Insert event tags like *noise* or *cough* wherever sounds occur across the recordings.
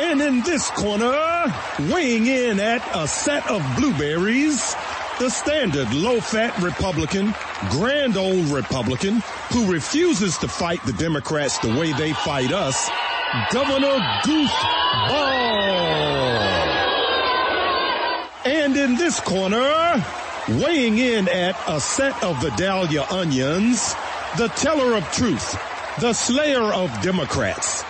And in this corner, weighing in at a set of blueberries, the standard low-fat Republican, grand old Republican, who refuses to fight the Democrats the way they fight us, Governor Goofball. And in this corner, weighing in at a set of Vidalia onions, the teller of truth, the slayer of Democrats,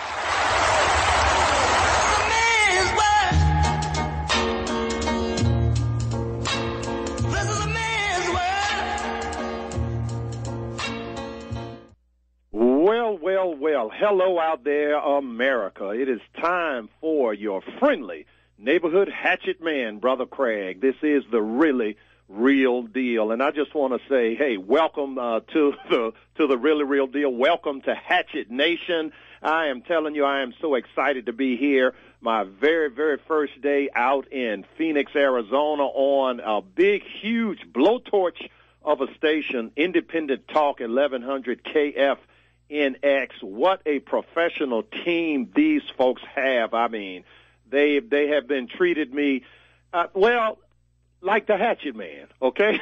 Hello out there, America. It is time for your friendly neighborhood hatchet man, Brother Craig. This is the really real deal. And I just want to say, hey, welcome uh, to *laughs* the to the really real deal. Welcome to Hatchet Nation. I am telling you, I am so excited to be here. My very, very first day out in Phoenix, Arizona on a big, huge blowtorch of a station, Independent Talk 1100 KFNX. What a professional team these folks have. I mean, they they have been treated me uh, well like the Hatchet Man, okay?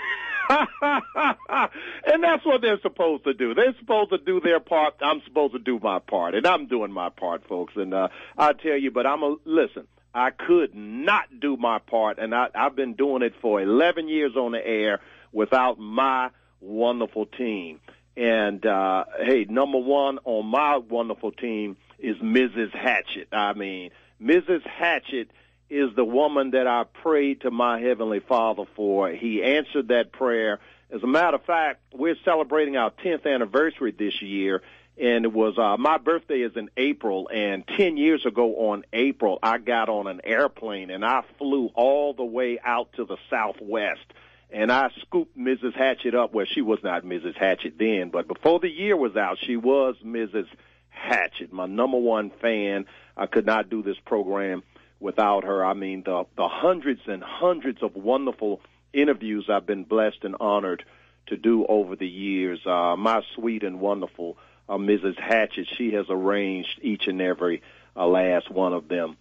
*laughs* and that's what they're supposed to do. They're supposed to do their part. I'm supposed to do my part, and I'm doing my part, folks. And uh, I tell you, but I'm a listen. I could not do my part, and I, I've been doing it for 11 years on the air without my wonderful team. And uh, hey, number one on my wonderful team is Mrs. Hatchet. I mean, Mrs. Hatchet is the woman that I prayed to my Heavenly Father for. He answered that prayer. As a matter of fact, we're celebrating our 10th anniversary this year, and it was uh, my birthday is in April. And 10 years ago on April, I got on an airplane and I flew all the way out to the Southwest. And I scooped Mrs. Hatchet up. Well, she was not Mrs. Hatchet then, but before the year was out, she was Mrs. Hatchet, my number one fan. I could not do this program without her. I mean, the the hundreds and hundreds of wonderful interviews I've been blessed and honored to do over the years. Uh, my sweet and wonderful uh, Mrs. Hatchet, she has arranged each and every uh, last one of them.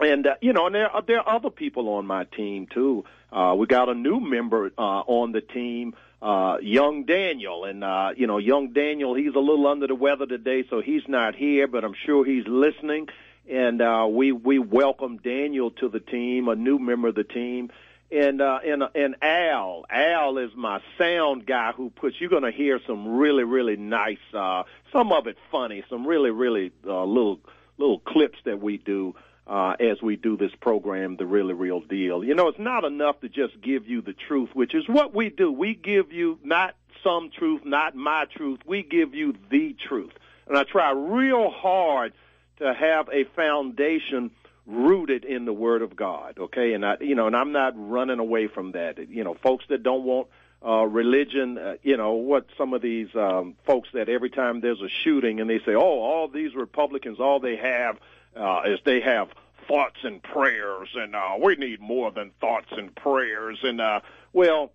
And uh, you know, and there are, there are other people on my team too. Uh, we got a new member uh, on the team, uh, young Daniel, and uh, you know, young Daniel, he's a little under the weather today, so he's not here, but I'm sure he's listening and uh, we we welcome Daniel to the team, a new member of the team, and uh, and and Al. Al is my sound guy who puts. You're to hear some really really nice, uh, some of it funny, some really really uh, little little clips that we do. Uh, as we do this program, the really real deal. You know, it's not enough to just give you the truth, which is what we do. We give you not some truth, not my truth. We give you the truth. And I try real hard to have a foundation rooted in the Word of God. Okay, and I, you know, and I'm not running away from that. You know, folks that don't want uh, religion, uh, you know, what some of these um, folks that every time there's a shooting and they say, oh, all these Republicans, all they have uh, they have thoughts and prayers, and uh, we need more than thoughts and prayers. And uh, well,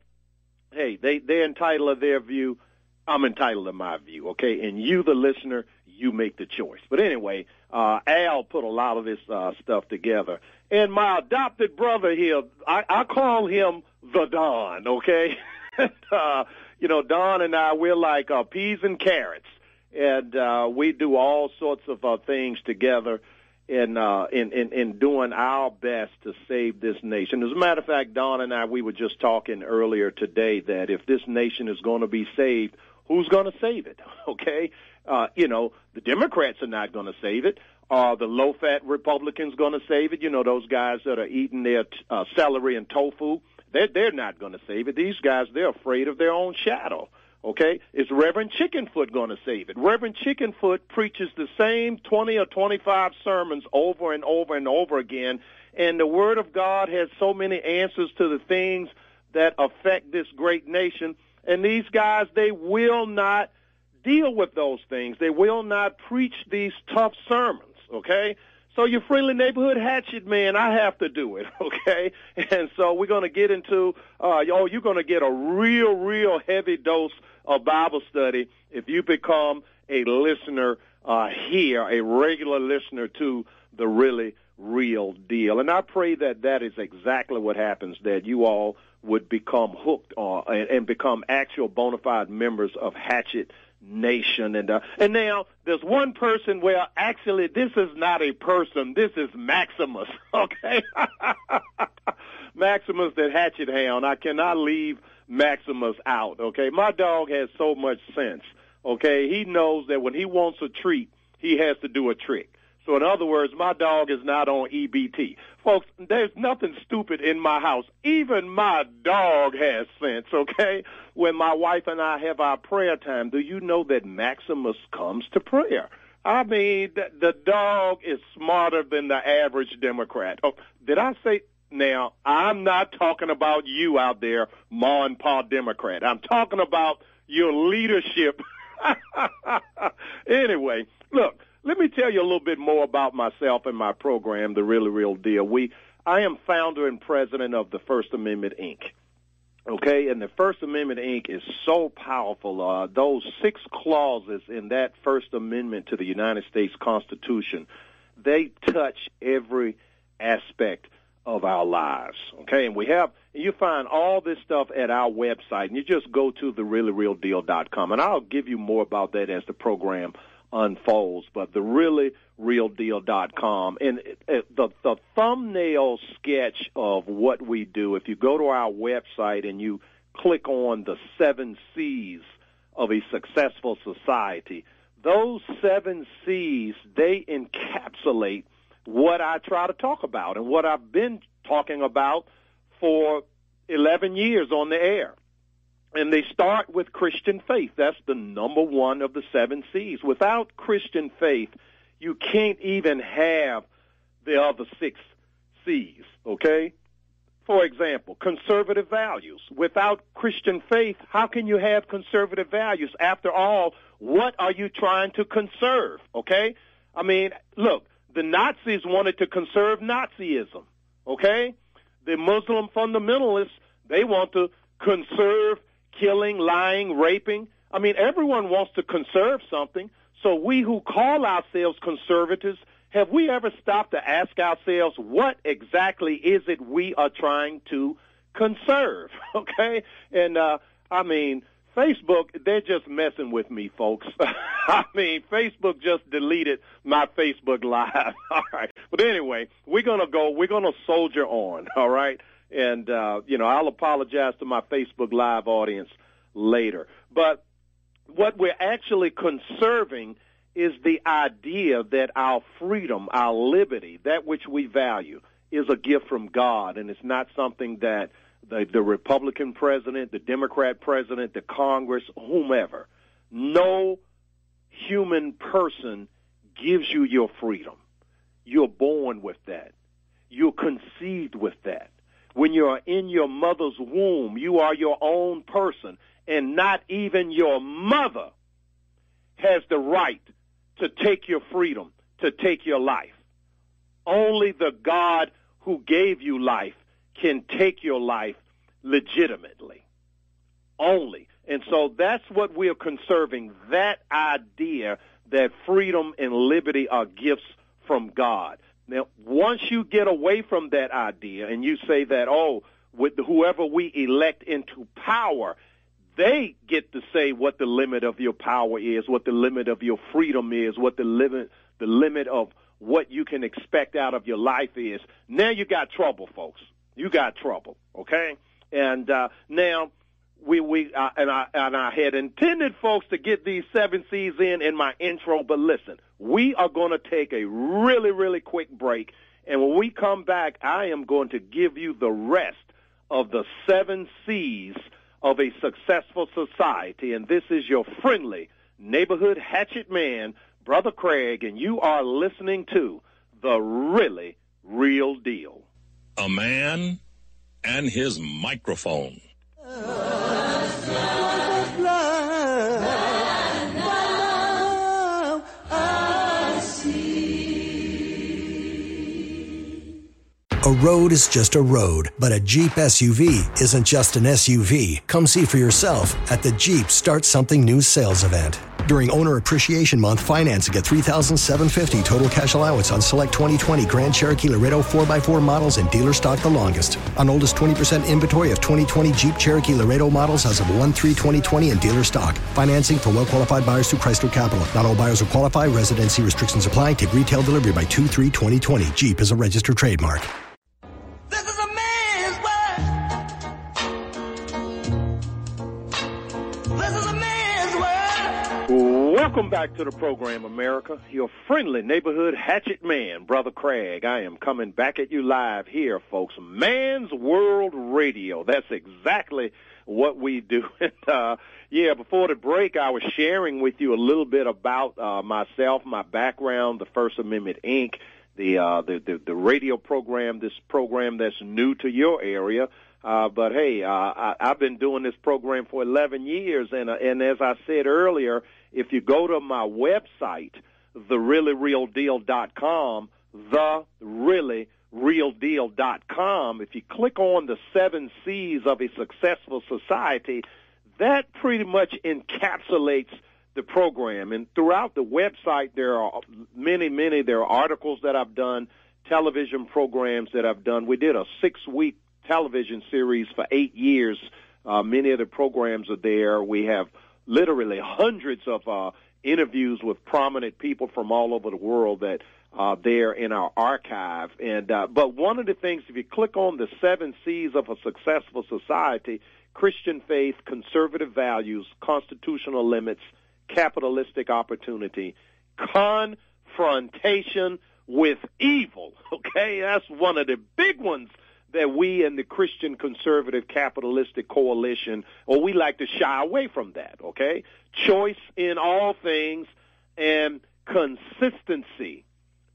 hey, they they're entitled to their view. I'm entitled to my view. Okay, and you, the listener, you make the choice. But anyway, uh, Al put a lot of this uh, stuff together. And my adopted brother here, I, I call him the Don, okay? *laughs* uh, you know, Don and I, we're like uh, peas and carrots. And uh, we do all sorts of uh, things together in, uh, in, in, in doing our best to save this nation. As a matter of fact, Don and I, we were just talking earlier today that if this nation is going to be saved, who's going to save it? *laughs* Okay? Uh, you know, the Democrats are not going to save it. Are the low-fat Republicans going to save it? You know, those guys that are eating their uh, celery and tofu, they're, they're not going to save it. These guys, they're afraid of their own shadow. Okay? Is Reverend Chickenfoot going to save it? Reverend Chickenfoot preaches the same 20 or 25 sermons over and over and over again, and the Word of God has so many answers to the things that affect this great nation. And these guys, they will not deal with those things. They will not preach these tough sermons, okay? So your friendly neighborhood hatchet man, I have to do it, *laughs* okay? And so we're going to get into, uh, oh, you're going to get a real, real heavy dose of Bible study if you become a listener uh, here, a regular listener to the really real deal. And I pray that that is exactly what happens, that you all would become hooked on and, and become actual bona fide members of Hatchet Nation. And uh, and now there's one person where actually this is not a person. This is Maximus. *laughs* Okay, *laughs* Maximus, the Hatchet Hound. I cannot leave Maximus out. Okay, my dog has so much sense. Okay, he knows that when he wants a treat, he has to do a trick. So in other words, my dog is not on EBT. Folks, there's nothing stupid in my house. Even my dog has sense, okay? When my wife and I have our prayer time, do you know that Maximus comes to prayer? I mean, the, the dog is smarter than the average Democrat. Oh, did I say now, I'm not talking about you out there, Ma and Pa Democrat. I'm talking about your leadership. *laughs* anyway, look, let me tell you a little bit more about myself and my program, The Really Real Deal. We, I am founder and president of the First Amendment Inc. Okay, and the First Amendment Inc. is so powerful. Uh, those six clauses in that First Amendment to the United States Constitution, they touch every aspect of our lives. Okay, and we have you find all this stuff at our website, and you just go to thereallyrealdeal.com, and I'll give you more about that as the program unfolds. But the really real deal.com and it, it, the the thumbnail sketch of what we do. If you go to our website and you click on the seven C's of a successful society, those seven C's they encapsulate what I try to talk about and what I've been talking about for 11 years on the air. And they start with Christian faith. That's the number one of the seven C's. Without Christian faith, you can't even have the other six C's, okay? For example, conservative values. Without Christian faith, how can you have conservative values? After all, what are you trying to conserve, okay? I mean, look, the Nazis wanted to conserve Nazism, okay? The Muslim fundamentalists, they want to conserve killing, lying, raping. I mean, everyone wants to conserve something. So we who call ourselves conservatives, have we ever stopped to ask ourselves what exactly is it we are trying to conserve? *laughs* Okay? And uh I mean, Facebook, they're just messing with me, folks. *laughs* I mean, Facebook just deleted my Facebook Live. *laughs* all right. But anyway, we're going to go, we're going to soldier on, all right? And, uh, you know, I'll apologize to my Facebook Live audience later. But what we're actually conserving is the idea that our freedom, our liberty, that which we value, is a gift from God, and it's not something that the, the Republican president, the Democrat president, the Congress, whomever, no human person gives you your freedom. You're born with that. You're conceived with that. When you're in your mother's womb, you are your own person, and not even your mother has the right to take your freedom, to take your life. Only the God who gave you life can take your life legitimately. Only. And so that's what we're conserving that idea that freedom and liberty are gifts from God. Now, once you get away from that idea and you say that, oh, with whoever we elect into power, they get to say what the limit of your power is, what the limit of your freedom is, what the limit the limit of what you can expect out of your life is. Now you got trouble, folks. You got trouble, okay? And uh, now we we uh, and I and I had intended folks to get these seven C's in in my intro, but listen, we are going to take a really really quick break, and when we come back, I am going to give you the rest of the seven C's of a successful society, and this is your friendly neighborhood hatchet man, brother Craig, and you are listening to the really real deal. A man and his microphone. Road is just a road, but a Jeep SUV isn't just an SUV. Come see for yourself at the Jeep Start Something New sales event. During Owner Appreciation Month, financing at 3750 total cash allowance on select 2020 Grand Cherokee Laredo 4x4 models and dealer stock the longest. On oldest 20% inventory of 2020 Jeep Cherokee Laredo models as of 1-3-2020 and dealer stock. Financing for well-qualified buyers through Chrysler Capital. Not all buyers will qualify. Residency restrictions apply. Take retail delivery by 2-3-2020. Jeep is a registered trademark. Welcome back to the program, America. Your friendly neighborhood hatchet man, Brother Craig. I am coming back at you live here, folks. Man's World Radio. That's exactly what we do. *laughs* And, uh, yeah, before the break, I was sharing with you a little bit about uh, myself, my background, the First Amendment Inc., the, uh, the the the radio program, this program that's new to your area. Uh, but hey, uh, I, I've been doing this program for 11 years, and uh, and as I said earlier, if you go to my website, thereallyrealdeal.com, thereallyrealdeal.com, if you click on the seven C's of a successful society, that pretty much encapsulates the program. And throughout the website, there are many, many, there are articles that I've done, television programs that I've done. We did a six week television series for eight years. Uh, many of the programs are there. We have literally hundreds of uh, interviews with prominent people from all over the world that are there in our archive. And uh, but one of the things, if you click on the seven C's of a successful society, Christian faith, conservative values, constitutional limits, capitalistic opportunity, confrontation with evil. *laughs* Okay, that's one of the big ones that we in the Christian conservative capitalistic coalition, or we like to shy away from that. Okay, choice in all things and consistency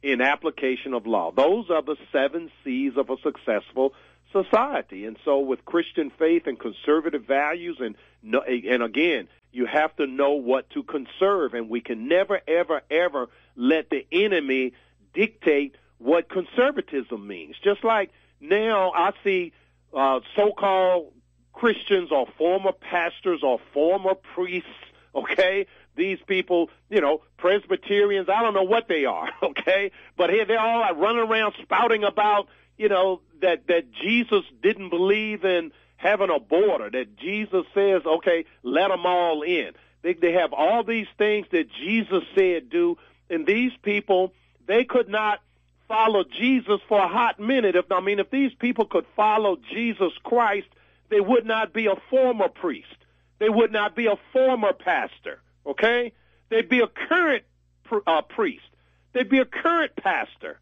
in application of law. Those are the seven C's of a successful society. And so with Christian faith and conservative values and and again, you have to know what to conserve and we can never ever ever let the enemy dictate what conservatism means. Just like now I see uh, so-called Christians or former pastors or former priests, *laughs* okay? These people, you know, Presbyterians, I don't know what they are, *laughs* okay? But here they're all like running around spouting about, you know, that, that Jesus didn't believe in having a border, that Jesus says, okay, let them all in. They, they have all these things that Jesus said do, and these people, they could not follow Jesus for a hot minute. If I mean, if these people could follow Jesus Christ, they would not be a former priest. They would not be a former pastor. Okay, they'd be a current uh, priest. They'd be a current pastor.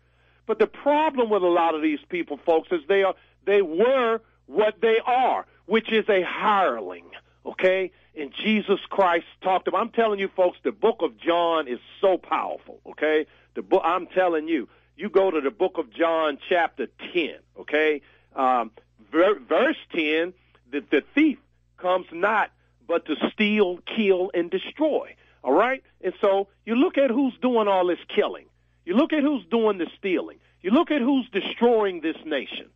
But the problem with a lot of these people, folks, is they are they were what they are, which is a hireling. Okay, and Jesus Christ talked to them. I'm telling you, folks, the book of John is so powerful. Okay, the book. I'm telling you, you go to the book of John, chapter 10, okay? Um, ver- verse 10, the, the thief comes not but to steal, kill, and destroy. All right? And so you look at who's doing all this killing. You look at who's doing the stealing. You look at who's destroying this nation.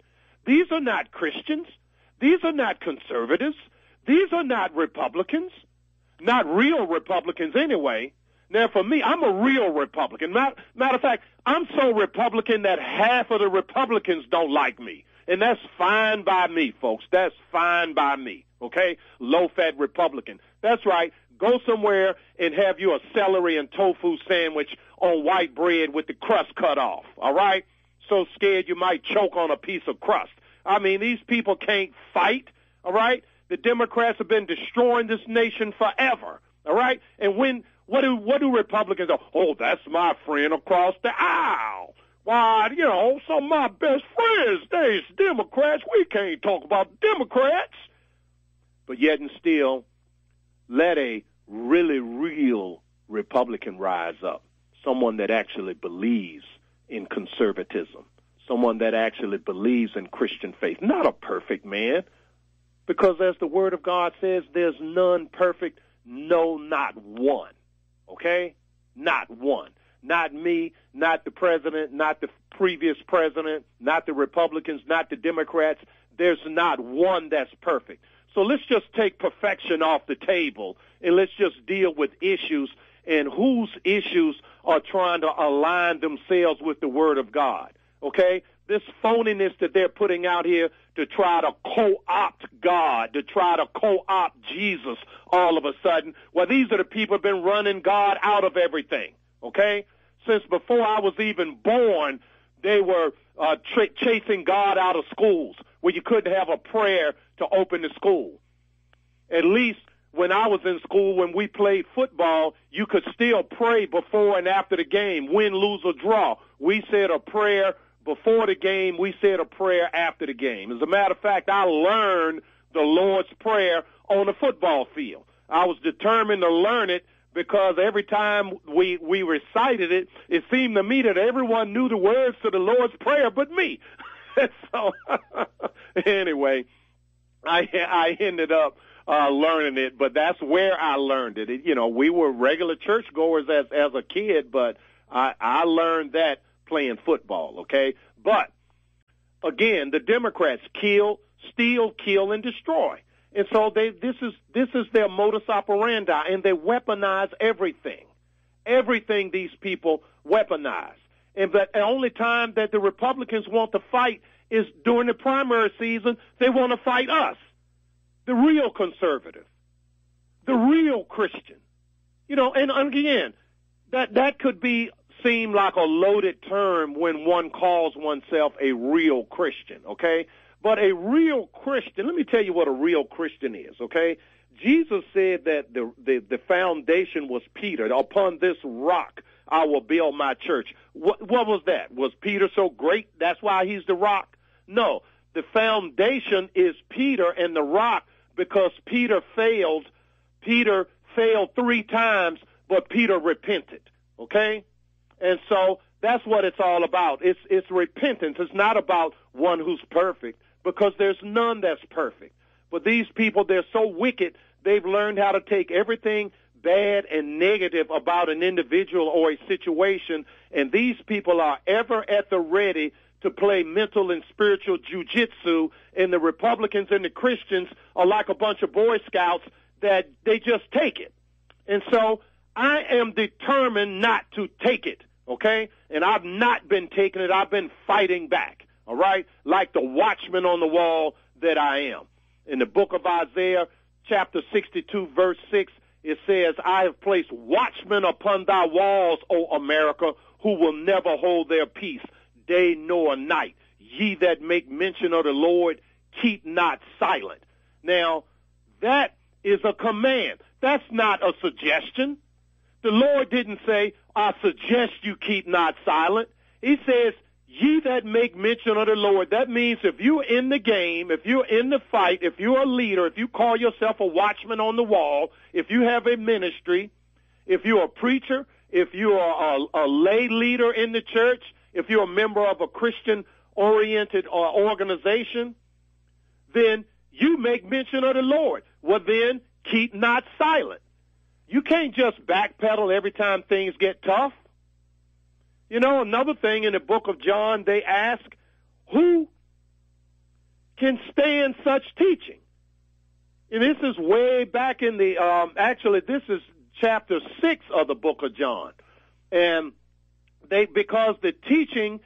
These are not Christians. These are not conservatives. These are not Republicans. Not real Republicans anyway. Now, for me, I'm a real Republican. Matter, of fact, I'm so Republican that half of the Republicans don't like me. And that's fine by me, folks. That's fine by me. Okay? Low fat Republican. That's right. Go somewhere and have you a celery and tofu sandwich on white bread with the crust cut off. All right? So scared you might choke on a piece of crust. I mean, these people can't fight. All right? The Democrats have been destroying this nation forever. All right? And when what do what do Republicans do? Oh, that's my friend across the aisle. Why, you know, some of my best friends, they's Democrats. We can't talk about Democrats. But yet and still, let a really real Republican rise up. Someone that actually believes in conservatism. Someone that actually believes in Christian faith. Not a perfect man. Because as the Word of God says, there's none perfect, no, not one. Okay? Not one. Not me, not the president, not the previous president, not the Republicans, not the Democrats. There's not one that's perfect. So let's just take perfection off the table and let's just deal with issues and whose issues are trying to align themselves with the Word of God. Okay? This phoniness that they're putting out here to try to co-opt God, to try to co-opt Jesus all of a sudden. Well, these are the people been running God out of everything. Okay? Since before I was even born, they were uh, tra- chasing God out of schools where you couldn't have a prayer to open the school. At least when I was in school, when we played football, you could still pray before and after the game, win, lose, or draw. We said a prayer before the game. We said a prayer after the game. As a matter of fact, I learned the Lord's Prayer on the football field. I was determined to learn it because every time we we recited it, it seemed to me that everyone knew the words to the Lord's Prayer but me. *laughs* so *laughs* anyway, I I ended up uh, learning it, but that's where I learned it. it. You know, we were regular churchgoers as as a kid, but I I learned that playing football. Okay, but again, the Democrats kill, steal, kill, and destroy. And so they this is this is their modus operandi, and they weaponize everything. Everything these people weaponize. And the only time that the Republicans want to fight is during the primary season. They want to fight us, the real conservative, the real Christian. You know, and again, that that could be seem like a loaded term when one calls oneself a real Christian. Okay, but a real Christian, let me tell you what a real Christian is, okay? Jesus said that the, the, the foundation was Peter. Upon this rock, I will build my church. What, what was that? Was Peter so great? That's why he's the rock? No. The foundation is Peter and the rock because Peter failed. Peter failed three times, but Peter repented. Okay? And so that's what it's all about. It's, it's repentance. It's not about one who's perfect because there's none that's perfect. But these people, they're so wicked, they've learned how to take everything bad and negative about an individual or a situation, and these people are ever at the ready to play mental and spiritual jujitsu, and the Republicans and the Christians are like a bunch of Boy Scouts that they just take it. And so I am determined not to take it, okay? And I've not been taking it. I've been fighting back all right? Like the watchman on the wall that I am. In the book of Isaiah, chapter 62, verse 6, it says, I have placed watchmen upon thy walls, O America, who will never hold their peace, day nor night. Ye that make mention of the Lord, keep not silent. Now, that is a command. That's not a suggestion. The Lord didn't say, I suggest you keep not silent. He says, ye that make mention of the Lord. That means if you're in the game, if you're in the fight, if you're a leader, if you call yourself a watchman on the wall, if you have a ministry, if you're a preacher, if you're a, a lay leader in the church, if you're a member of a Christian oriented uh, organization, then you make mention of the Lord. Well, then keep not silent. You can't just backpedal every time things get tough. You know, another thing in the book of John, they ask, who can stand such teaching? And this is way back in the, um, actually, this is chapter six of the book of John. And they, because the teaching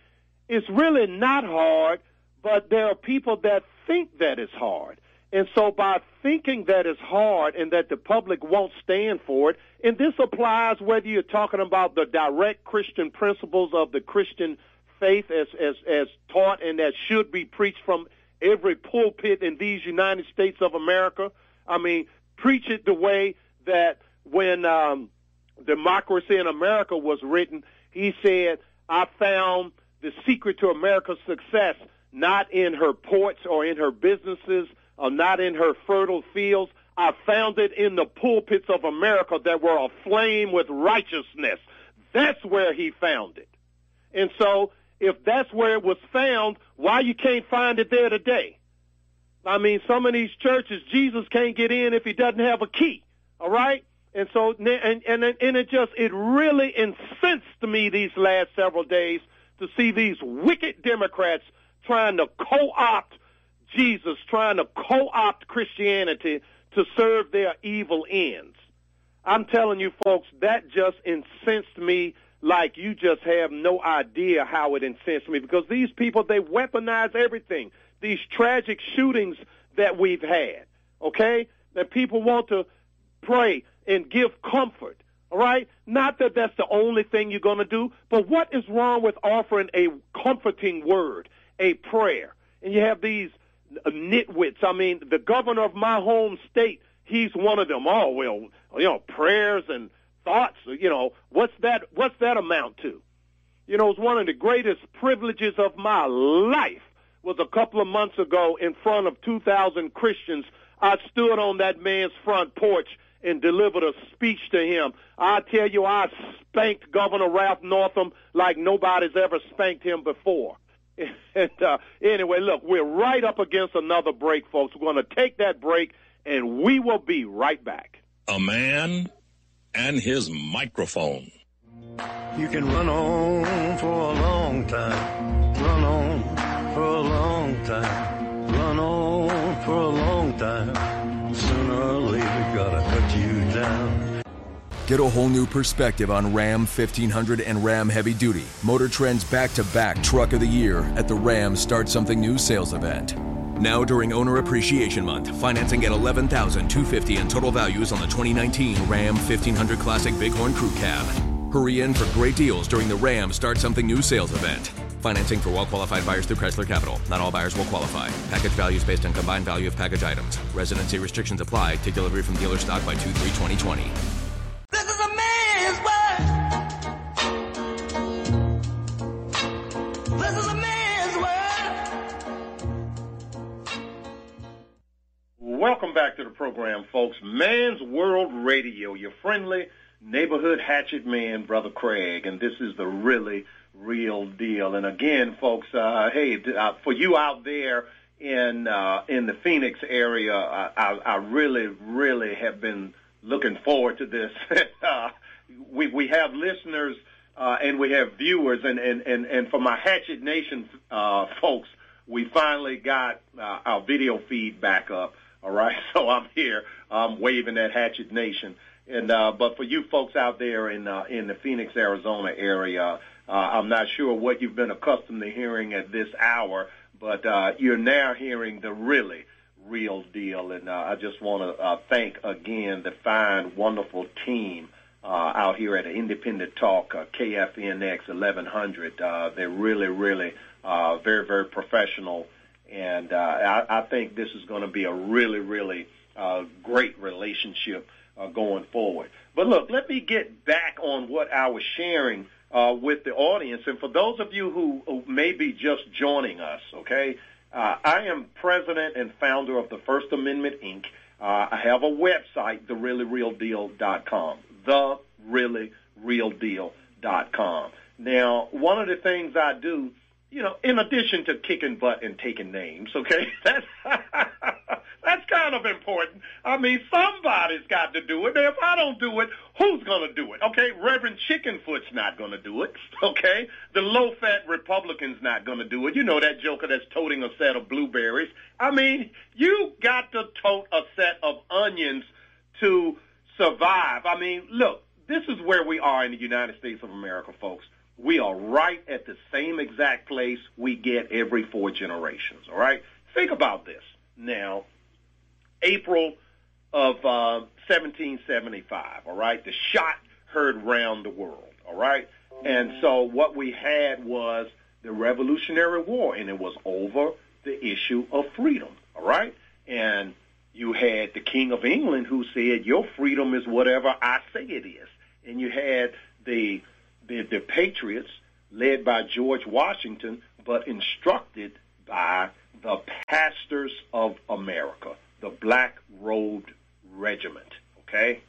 is really not hard, but there are people that think that it's hard. And so by thinking that it's hard and that the public won't stand for it, and this applies whether you're talking about the direct Christian principles of the Christian faith as, as, as taught and that should be preached from every pulpit in these United States of America. I mean, preach it the way that when um, Democracy in America was written, he said, I found the secret to America's success not in her ports or in her businesses not in her fertile fields. I found it in the pulpits of America that were aflame with righteousness. That's where he found it. And so, if that's where it was found, why you can't find it there today? I mean, some of these churches, Jesus can't get in if he doesn't have a key. All right? And so, and, and, and it just, it really incensed me these last several days to see these wicked Democrats trying to co-opt Jesus trying to co-opt Christianity to serve their evil ends. I'm telling you folks, that just incensed me like you just have no idea how it incensed me because these people, they weaponize everything. These tragic shootings that we've had, okay? That people want to pray and give comfort, all right? Not that that's the only thing you're going to do, but what is wrong with offering a comforting word, a prayer? And you have these Uh, nitwits. I mean, the governor of my home state, he's one of them. Oh, well, you know, prayers and thoughts, you know, what's that, what's that amount to? You know, it's one of the greatest privileges of my life was a couple of months ago in front of 2,000 Christians. I stood on that man's front porch and delivered a speech to him. I tell you, I spanked Governor Ralph Northam like nobody's ever spanked him before. *laughs* And uh, anyway, look, we're right up against another break, folks. We're going to take that break, and we will be right back. A man and his microphone. You can run on for a long time, run on for a long time, run on for a long time. Get a whole new perspective on Ram 1500 and Ram Heavy Duty, Motor Trend's back to back Truck of the Year at the Ram Start Something New sales event. Now during Owner Appreciation Month, financing at $11,250 in total values on the 2019 Ram 1500 Classic Bighorn Crew Cab. Hurry in for great deals during the Ram Start Something New sales event. Financing for well qualified buyers through Chrysler Capital. Not all buyers will qualify. Package values based on combined value of package items. Residency restrictions apply. Take delivery from dealer stock by 2 Welcome back to the program, folks. Man's World Radio, your friendly neighborhood hatchet man, Brother Craig, and this is the really real deal. And again, folks, uh, hey, uh, for you out there in uh, in the Phoenix area, I, I, I really, really have been looking forward to this. *laughs* uh, we we have listeners uh, and we have viewers, and and and, and for my Hatchet Nation uh, folks, we finally got uh, our video feed back up. All right, *laughs* so I'm here, I'm waving at Hatchet Nation. And uh, but for you folks out there in uh, in the Phoenix, Arizona area, I'm not sure what you've been accustomed to hearing at this hour, but you're now hearing the really real deal. And uh, I just want to uh, thank again the fine, wonderful team uh, out here at Independent Talk, uh, KFNX 1100. Uh, they're really, really uh, very, very professional. And uh, I, I think this is going to be a really, really uh, great relationship uh, going forward. But look, let me get back on what I was sharing uh, with the audience. And for those of you who, who may be just joining us, okay, uh, I am president and founder of the First Amendment Inc. Uh, I have a website, thereallyrealdeal.com, thereallyrealdeal.com. Now, one of the things I do, you know, in addition to kicking butt and taking names, okay, *laughs* that's kind of important. I mean, somebody's got to do it. If I don't do it, who's going to do it? Okay, Reverend Chickenfoot's not going to do it. *laughs* Okay, the low-fat Republican's not going to do it. You know that joker that's toting a set of blueberries. I mean, you got to tote a set of onions to survive. I mean, look, this is where we are in the United States of America, folks. We are right at the same exact place we get every four generations. All right, think about this now. April of uh, 1775. All right, the shot heard round the world. All right, and so what we had was the Revolutionary War, and it was over the issue of freedom. All right, and you had the King of England who said, "Your freedom is whatever I say it is," and you had the the, the Patriots led by George Washington, but instructed by the pastors of America the Black Robed Regiment. Okay?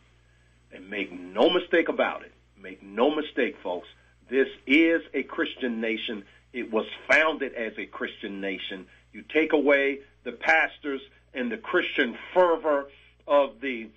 And make no mistake about it. Make no mistake, folks. This is a Christian nation. It was founded as a Christian nation. You take away the pastors and the Christian fervor of the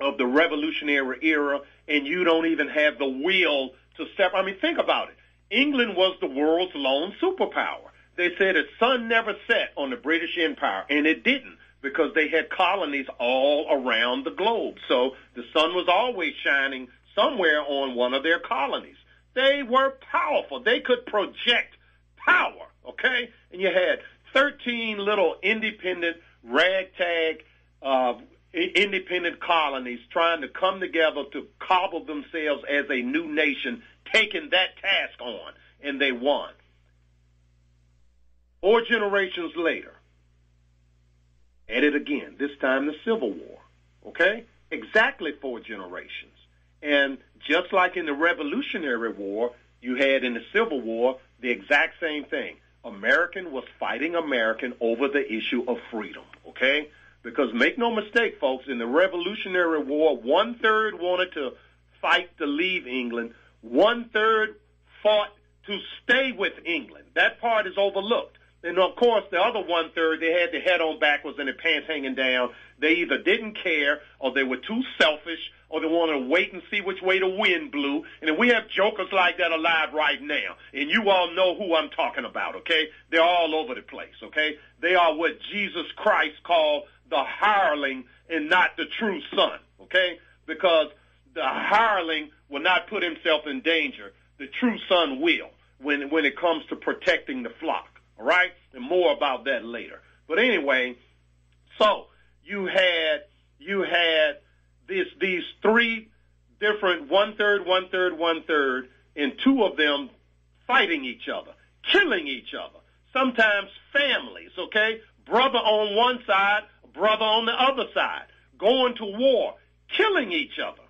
of the revolutionary era, and you don't even have the will to step. I mean, think about it. England was the world's lone superpower. They said the sun never set on the British Empire, and it didn't because they had colonies all around the globe. So the sun was always shining somewhere on one of their colonies. They were powerful. They could project power, okay? And you had 13 little independent, ragtag, uh, independent colonies trying to come together to cobble themselves as a new nation, taking that task on, and they won. Four generations later, at it again, this time the Civil War, okay? Exactly four generations. And just like in the Revolutionary War, you had in the Civil War the exact same thing. American was fighting American over the issue of freedom, okay? Because make no mistake, folks, in the Revolutionary War, one third wanted to fight to leave England, one third fought to stay with England. That part is overlooked. And of course, the other one third, they had their head on backwards and their pants hanging down. They either didn't care or they were too selfish or they wanted to wait and see which way the wind blew. And we have jokers like that alive right now. And you all know who I'm talking about, okay? They're all over the place, okay? They are what Jesus Christ called the hireling and not the true son, okay? Because the hireling will not put himself in danger. The true son will when, when it comes to protecting the flock. All right? And more about that later. But anyway, so you had you had this these three different one third, one third, one third, and two of them fighting each other, killing each other. Sometimes families, okay? Brother on one side, brother on the other side, going to war, killing each other.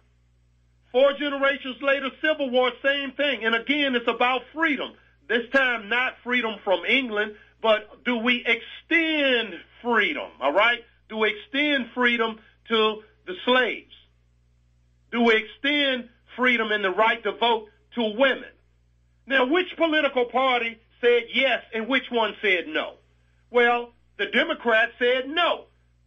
Four generations later, Civil War, same thing. And again, it's about freedom. This time, not freedom from England, but do we extend freedom? All right? Do we extend freedom to the slaves? Do we extend freedom and the right to vote to women? Now, which political party said yes and which one said no? Well, the Democrats said no.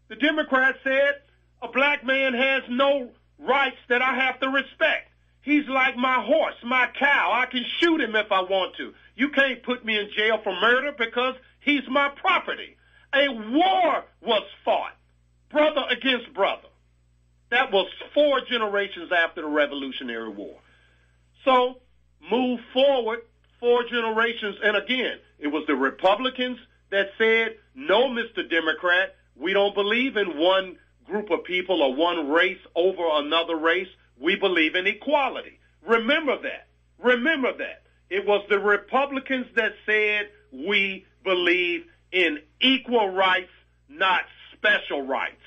The Democrats said a black man has no rights that I have to respect. He's like my horse, my cow. I can shoot him if I want to. You can't put me in jail for murder because he's my property. A war was fought, brother against brother. That was four generations after the Revolutionary War. So, move forward four generations, and again, it was the Republicans that said, no, Mr. Democrat, we don't believe in one group of people or one race over another race. We believe in equality. Remember that. Remember that. It was the Republicans that said we believe in equal rights, not special rights.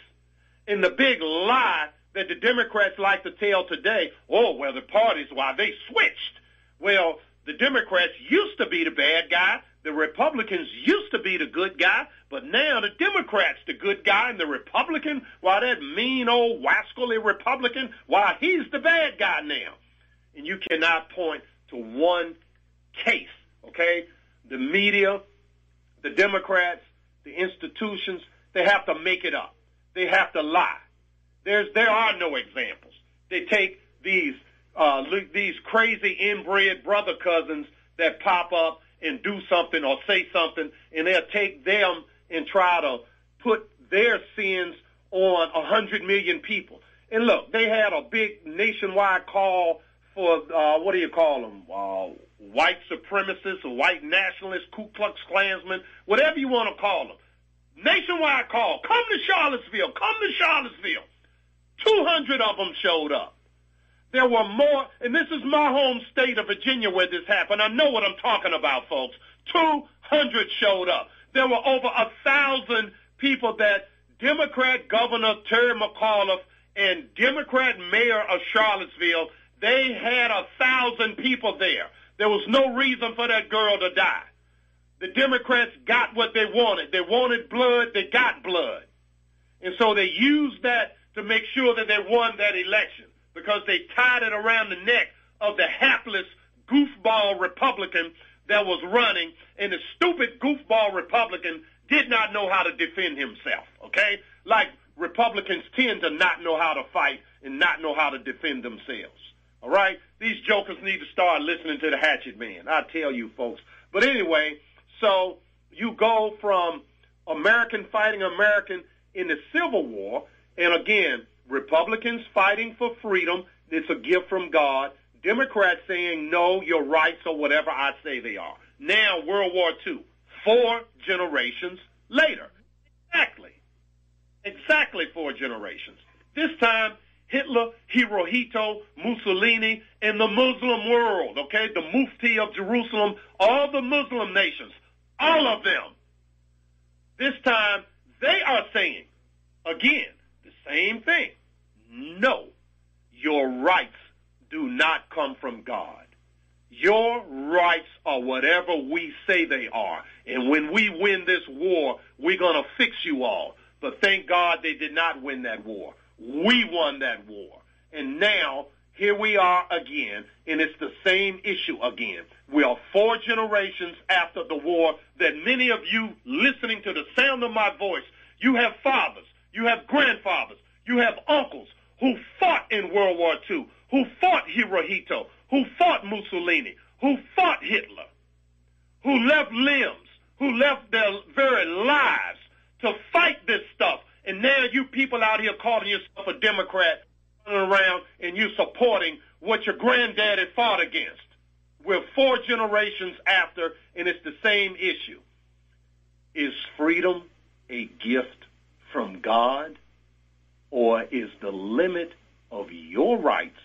And the big lie that the Democrats like to tell today, oh, well, the parties, why, they switched. Well, the Democrats used to be the bad guy. The Republicans used to be the good guy, but now the Democrats the good guy and the Republican, why that mean old wascally Republican, why he's the bad guy now. And you cannot point to one case, okay? The media, the Democrats, the institutions, they have to make it up. They have to lie. There's, there are no examples. They take these, uh, these crazy inbred brother cousins that pop up and do something or say something, and they'll take them and try to put their sins on a hundred million people. And look, they had a big nationwide call for uh, what do you call them? Uh, white supremacists white nationalists, Ku Klux Klansmen, whatever you want to call them. Nationwide call. Come to Charlottesville. Come to Charlottesville. 200 of them showed up. There were more, and this is my home state of Virginia where this happened. I know what I'm talking about, folks. 200 showed up. There were over a thousand people that Democrat Governor Terry McAuliffe and Democrat Mayor of Charlottesville, they had a thousand people there. There was no reason for that girl to die. The Democrats got what they wanted. They wanted blood, they got blood. And so they used that to make sure that they won that election because they tied it around the neck of the hapless goofball Republican that was running, and the stupid goofball Republican did not know how to defend himself, okay? Like Republicans tend to not know how to fight and not know how to defend themselves. All right? These jokers need to start listening to the Hatchet Man. I tell you folks. But anyway, so you go from American fighting American in the Civil War, and again, Republicans fighting for freedom, it's a gift from God. Democrats saying, no, your rights are whatever I say they are. Now, World War II, four generations later. Exactly. Exactly four generations. This time, Hitler, Hirohito, Mussolini, and the Muslim world, okay? The Mufti of Jerusalem, all the Muslim nations, all of them. This time, they are saying, again, the same thing. No, your rights do not come from God. Your rights are whatever we say they are. And when we win this war, we're going to fix you all. But thank God they did not win that war. We won that war. And now, here we are again, and it's the same issue again. We are four generations after the war that many of you listening to the sound of my voice, you have fathers, you have grandfathers, you have uncles who fought in World War II, who fought Hirohito, who fought Mussolini, who fought Hitler, who left limbs, who left their very lives to fight this stuff. And now you people out here calling yourself a Democrat, running around and you supporting what your granddaddy fought against. We're four generations after, and it's the same issue. Is freedom a gift from God, or is the limit of your rights,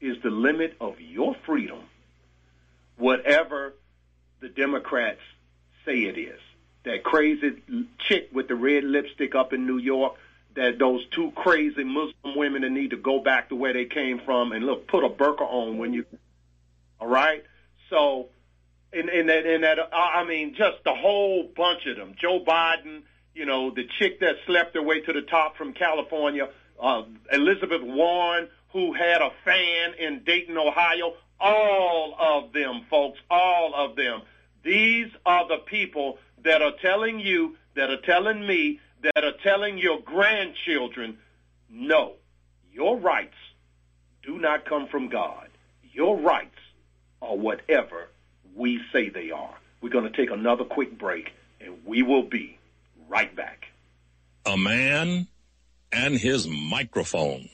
is the limit of your freedom, whatever the Democrats say it is? That crazy chick with the red lipstick up in New York, that those two crazy Muslim women that need to go back to where they came from and look, put a burqa on when you, all right? So, and, and that, and that, I mean, just the whole bunch of them. Joe Biden, you know, the chick that slept her way to the top from California, uh, Elizabeth Warren, who had a fan in Dayton, Ohio, all of them, folks, all of them. These are the people that are telling you, that are telling me, that are telling your grandchildren, no, your rights do not come from God. Your rights are whatever we say they are. We're going to take another quick break, and we will be right back. A man and his microphone.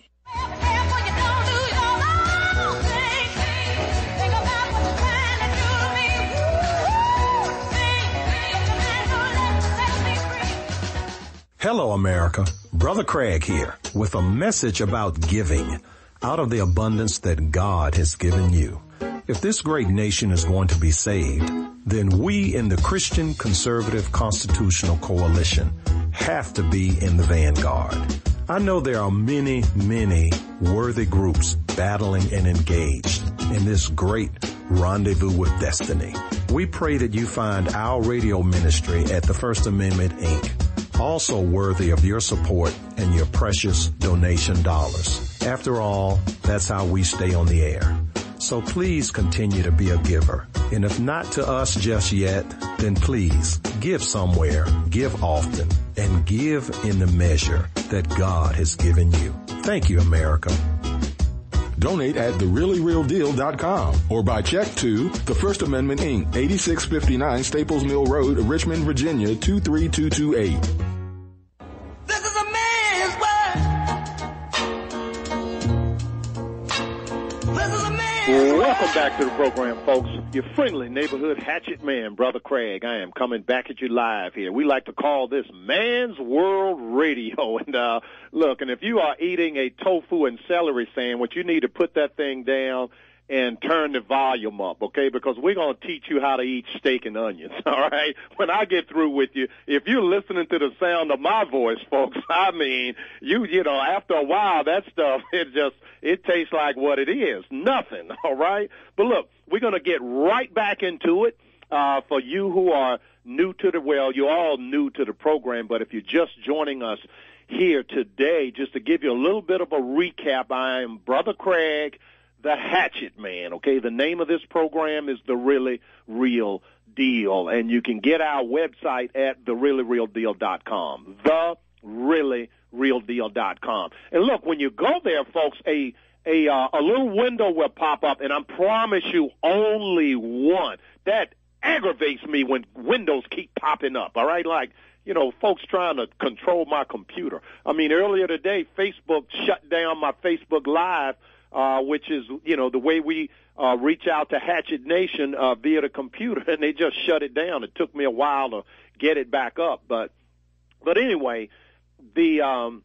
Hello, America. Brother Craig here with a message about giving out of the abundance that God has given you. If this great nation is going to be saved, then we in the Christian Conservative Constitutional Coalition have to be in the vanguard. I know there are many, many worthy groups battling and engaged in this great rendezvous with destiny. We pray that you find our radio ministry at the First Amendment Inc also worthy of your support and your precious donation dollars. After all, that's how we stay on the air. So please continue to be a giver. And if not to us just yet, then please give somewhere, give often, and give in the measure that God has given you. Thank you, America. Donate at thereallyrealdeal.com or by check to the First Amendment Inc., 8659 Staples Mill Road, Richmond, Virginia, 23228. Welcome back to the program, folks. Your friendly neighborhood hatchet man, Brother Craig. I am coming back at you live here. We like to call this Man's World Radio. *laughs* And uh, look, and if you are eating a tofu and celery sandwich, you need to put that thing down and turn the volume up, okay? Because we're going to teach you how to eat steak and onions, *laughs* all right? When I get through with you, if you're listening to the sound of my voice, *laughs* folks, I mean, you, you know, after a while, that stuff, *laughs* it just, it tastes like what it is. Nothing, all right? But look, we're going to get right back into it. Uh, for you who are new to the, well, you're all new to the program, but if you're just joining us here today, just to give you a little bit of a recap, I am Brother Craig, the Hatchet Man. Okay, the name of this program is The Really Real Deal, and you can get our website at thereallyrealdeal.com. The really realdeal.com. And look, when you go there, folks, a a uh, a little window will pop up, and I promise you, only one. That aggravates me when windows keep popping up. All right, like you know, folks trying to control my computer. I mean, earlier today, Facebook shut down my Facebook Live, uh, which is you know the way we uh, reach out to Hatchet Nation uh, via the computer, *laughs* and they just shut it down. It took me a while to get it back up, but but anyway, the um,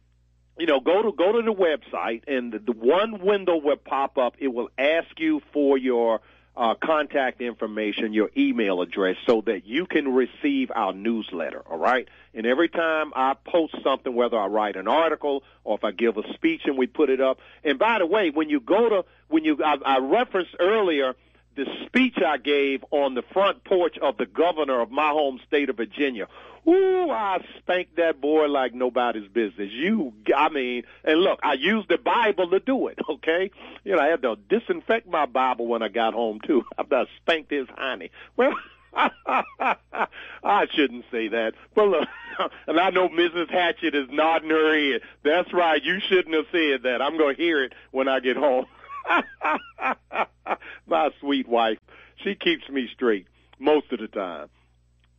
you know, go to go to the website, and the, the one window will pop up. It will ask you for your uh, contact information, your email address, so that you can receive our newsletter. All right. And every time I post something, whether I write an article or if I give a speech and we put it up. And by the way, when you go to when you I, I referenced earlier the speech I gave on the front porch of the governor of my home state of Virginia. Ooh, I spanked that boy like nobody's business. You, I mean, and look, I used the Bible to do it, *laughs* okay? You know, I had to disinfect my Bible when I got home, too. *laughs* I spanked his honey. Well, *laughs* I shouldn't say that. But look, *laughs* and I know Mrs. Hatchett is nodding her head. That's right. You shouldn't have said that. I'm going to hear it when I get home. *laughs* My sweet wife. She keeps me straight most of the time.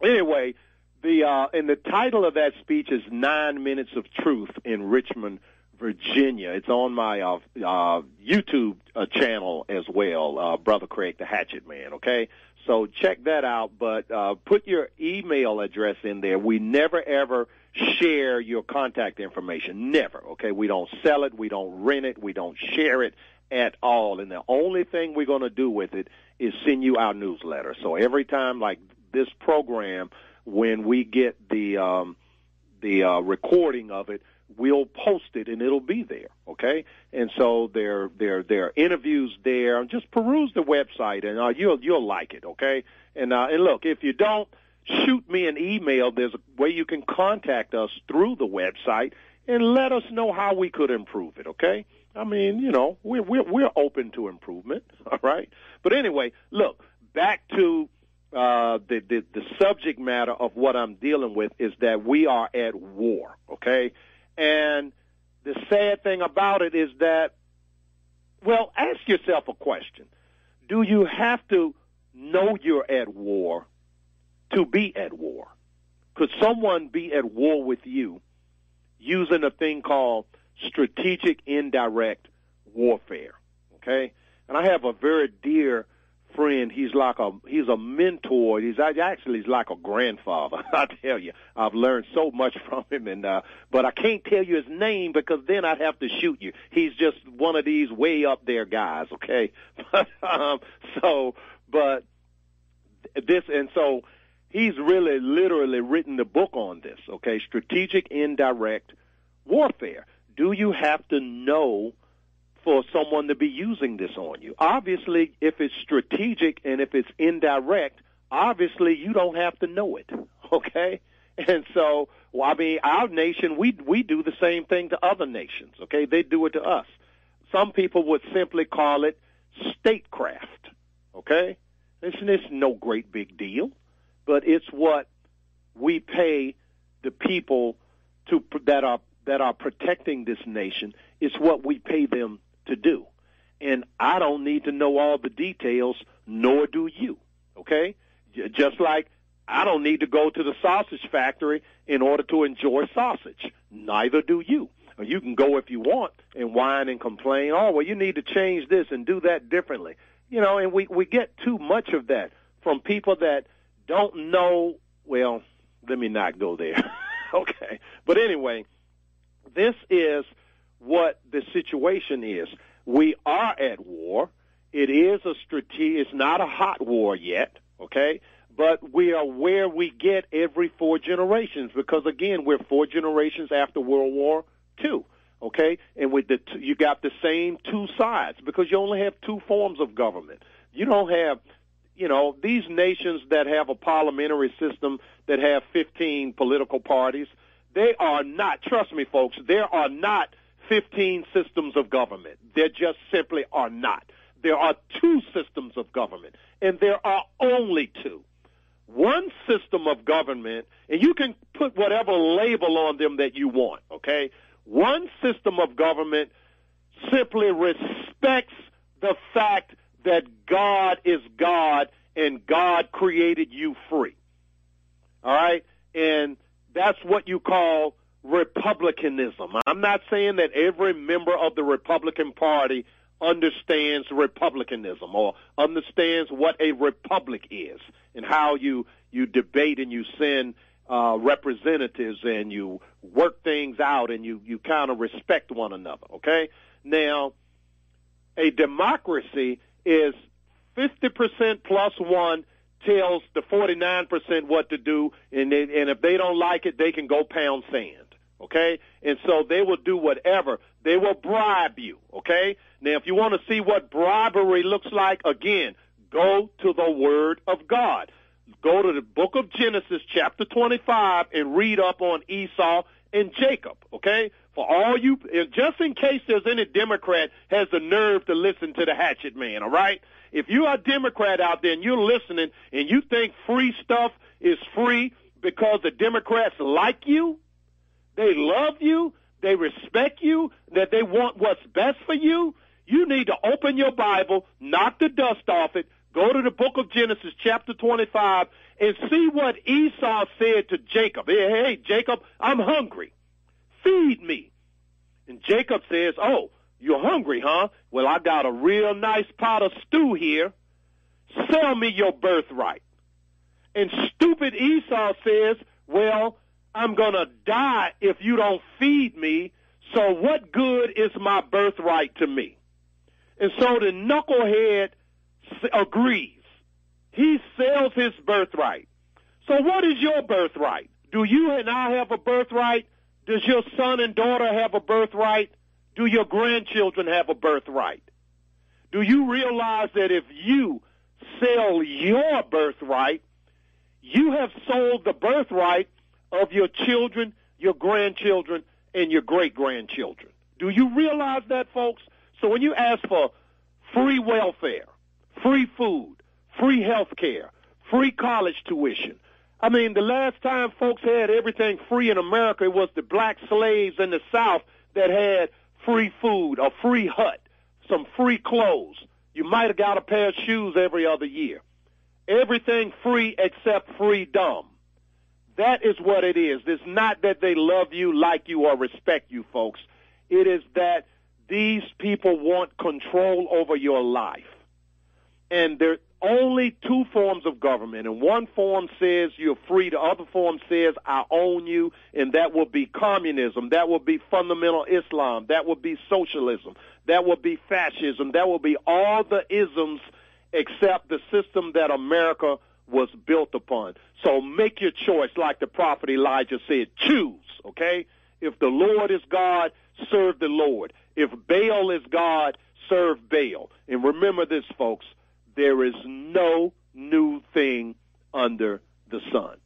Anyway, the uh, and the title of that speech is Nine Minutes of Truth in Richmond, Virginia. It's on my uh, uh, YouTube uh, channel as well, uh, Brother Craig the Hatchet Man. Okay, so check that out. But uh, put your email address in there. We never ever share your contact information. Never. Okay, we don't sell it. We don't rent it. We don't share it at all. And the only thing we're going to do with it is send you our newsletter. So every time, like this program, when we get the um, the uh, recording of it, we'll post it and it'll be there. Okay, and so there there there are interviews there. Just peruse the website and uh, you'll you'll like it. Okay, and uh, and look if you don't. Shoot me an email. There's a way you can contact us through the website and let us know how we could improve it. Okay, I mean, you know, we're we're we're open to improvement, *laughs* all right. But anyway, look back to uh, the, the the subject matter of what I'm dealing with is that we are at war, okay. And the sad thing about it is that, well, ask yourself a question: Do you have to know you're at war to be at war? Could someone be at war with you using a thing called strategic indirect warfare. Okay, and I have a very dear friend. He's like a he's a mentor. He's actually he's like a grandfather. *laughs* I tell you, I've learned so much *laughs* from him, and uh, but I can't tell you his name because then I'd have to shoot you. He's just one of these way up there guys. Okay, *laughs* but um, so but this and so he's really literally written the book on this. Okay, strategic indirect warfare do you have to know for someone to be using this on you? Obviously, if it's strategic and if it's indirect, obviously you don't have to know it. *laughs* Okay? And so, well, I mean, our nation, we we do the same thing to other nations. Okay, they do it to us. Some people would simply call it statecraft. Okay, it's, it's no great big deal, but it's what we pay the people to that are that are protecting this nation. It's what we pay them to do. And I don't need to know all the details, nor do you. Okay? Just like I don't need to go to the sausage factory in order to enjoy sausage. Neither do you. You can go if you want and whine and complain. Oh, well, you need to change this and do that differently. You know, and we, we get too much of that from people that don't know. Well, let me not go there. *laughs* okay. But anyway, this is what the situation is. We are at war. It is a strategic, it's not a hot war yet, okay? But we are where we get every four generations because again, we're four generations after World War II, okay? And with the, you got the same two sides because you only have two forms of government. You don't have, you know, these nations that have a parliamentary system that have 15 political parties, they are not, trust me, folks, there are not 15 systems of government. There just simply are not. There are two systems of government, and there are only two. One system of government, and you can put whatever label on them that you want, okay? One system of government simply respects the fact that God is God and God created you free. All right? And that's what you call republicanism. I'm not saying that every member of the Republican Party understands republicanism or understands what a republic is and how you you debate and you send uh, representatives and you work things out and you you kind of respect one another. Okay, now a democracy is 50% plus one tells the 49% what to do, and they, and if they don't like it, they can go pound sand. Okay, and so they will do whatever. They will bribe you. Okay, now if you want to see what bribery looks like, again, go to the Word of God. Go to the book of Genesis, chapter 25, and read up on Esau and Jacob. Okay, for all you, just in case there's any Democrat has the nerve to listen to the hatchet man. All right, if you are a Democrat out there and you're listening and you think free stuff is free because the Democrats like you, they love you, they respect you, that they want what's best for you, you need to open your Bible, knock the dust off it, go to the book of Genesis, chapter 25, and see what Esau said to Jacob. Hey, hey, Jacob, I'm hungry. Feed me. And Jacob says, Oh, you're hungry, huh? Well, I got a real nice pot of stew here. Sell me your birthright. And stupid Esau says, Well, I'm going to die if you don't feed me. So what good is my birthright to me? And so the knucklehead agrees. He sells his birthright. So what is your birthright? Do you and I have a birthright? Does your son and daughter have a birthright? Do your grandchildren have a birthright? Do you realize that if you sell your birthright, you have sold the birthright of your children, your grandchildren, and your great grandchildren? Do you realize that, folks? So when you ask for free welfare, free food, free health care, free college tuition, I mean, the last time folks had everything free in America, it was the black slaves in the South that had free food, a free hut, some free clothes. You might have got a pair of shoes every other year. Everything free except freedom. That is what it is. It's not that they love you, like you, or respect you, folks. It is that these people want control over your life. And there are only two forms of government. And one form says you're free, the other form says I own you, and that will be communism. That will be fundamental Islam. That will be socialism. That will be fascism. That will be all the isms except the system that America was built upon. So make your choice, like the prophet Elijah said. Choose, okay? If the Lord is God, serve the Lord. If Baal is God, serve Baal. And remember this, folks, there is no new thing under the sun.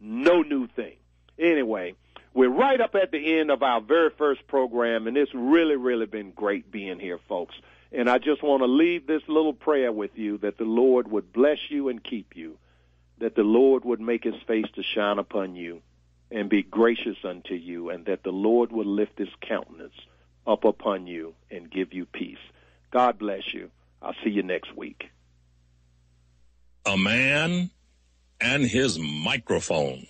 No new thing. Anyway, we're right up at the end of our very first program, and it's really, really been great being here, folks. And I just want to leave this little prayer with you that the Lord would bless you and keep you, that the Lord would make his face to shine upon you and be gracious unto you, and that the Lord would lift his countenance up upon you and give you peace. God bless you. I'll see you next week. A man and his microphone.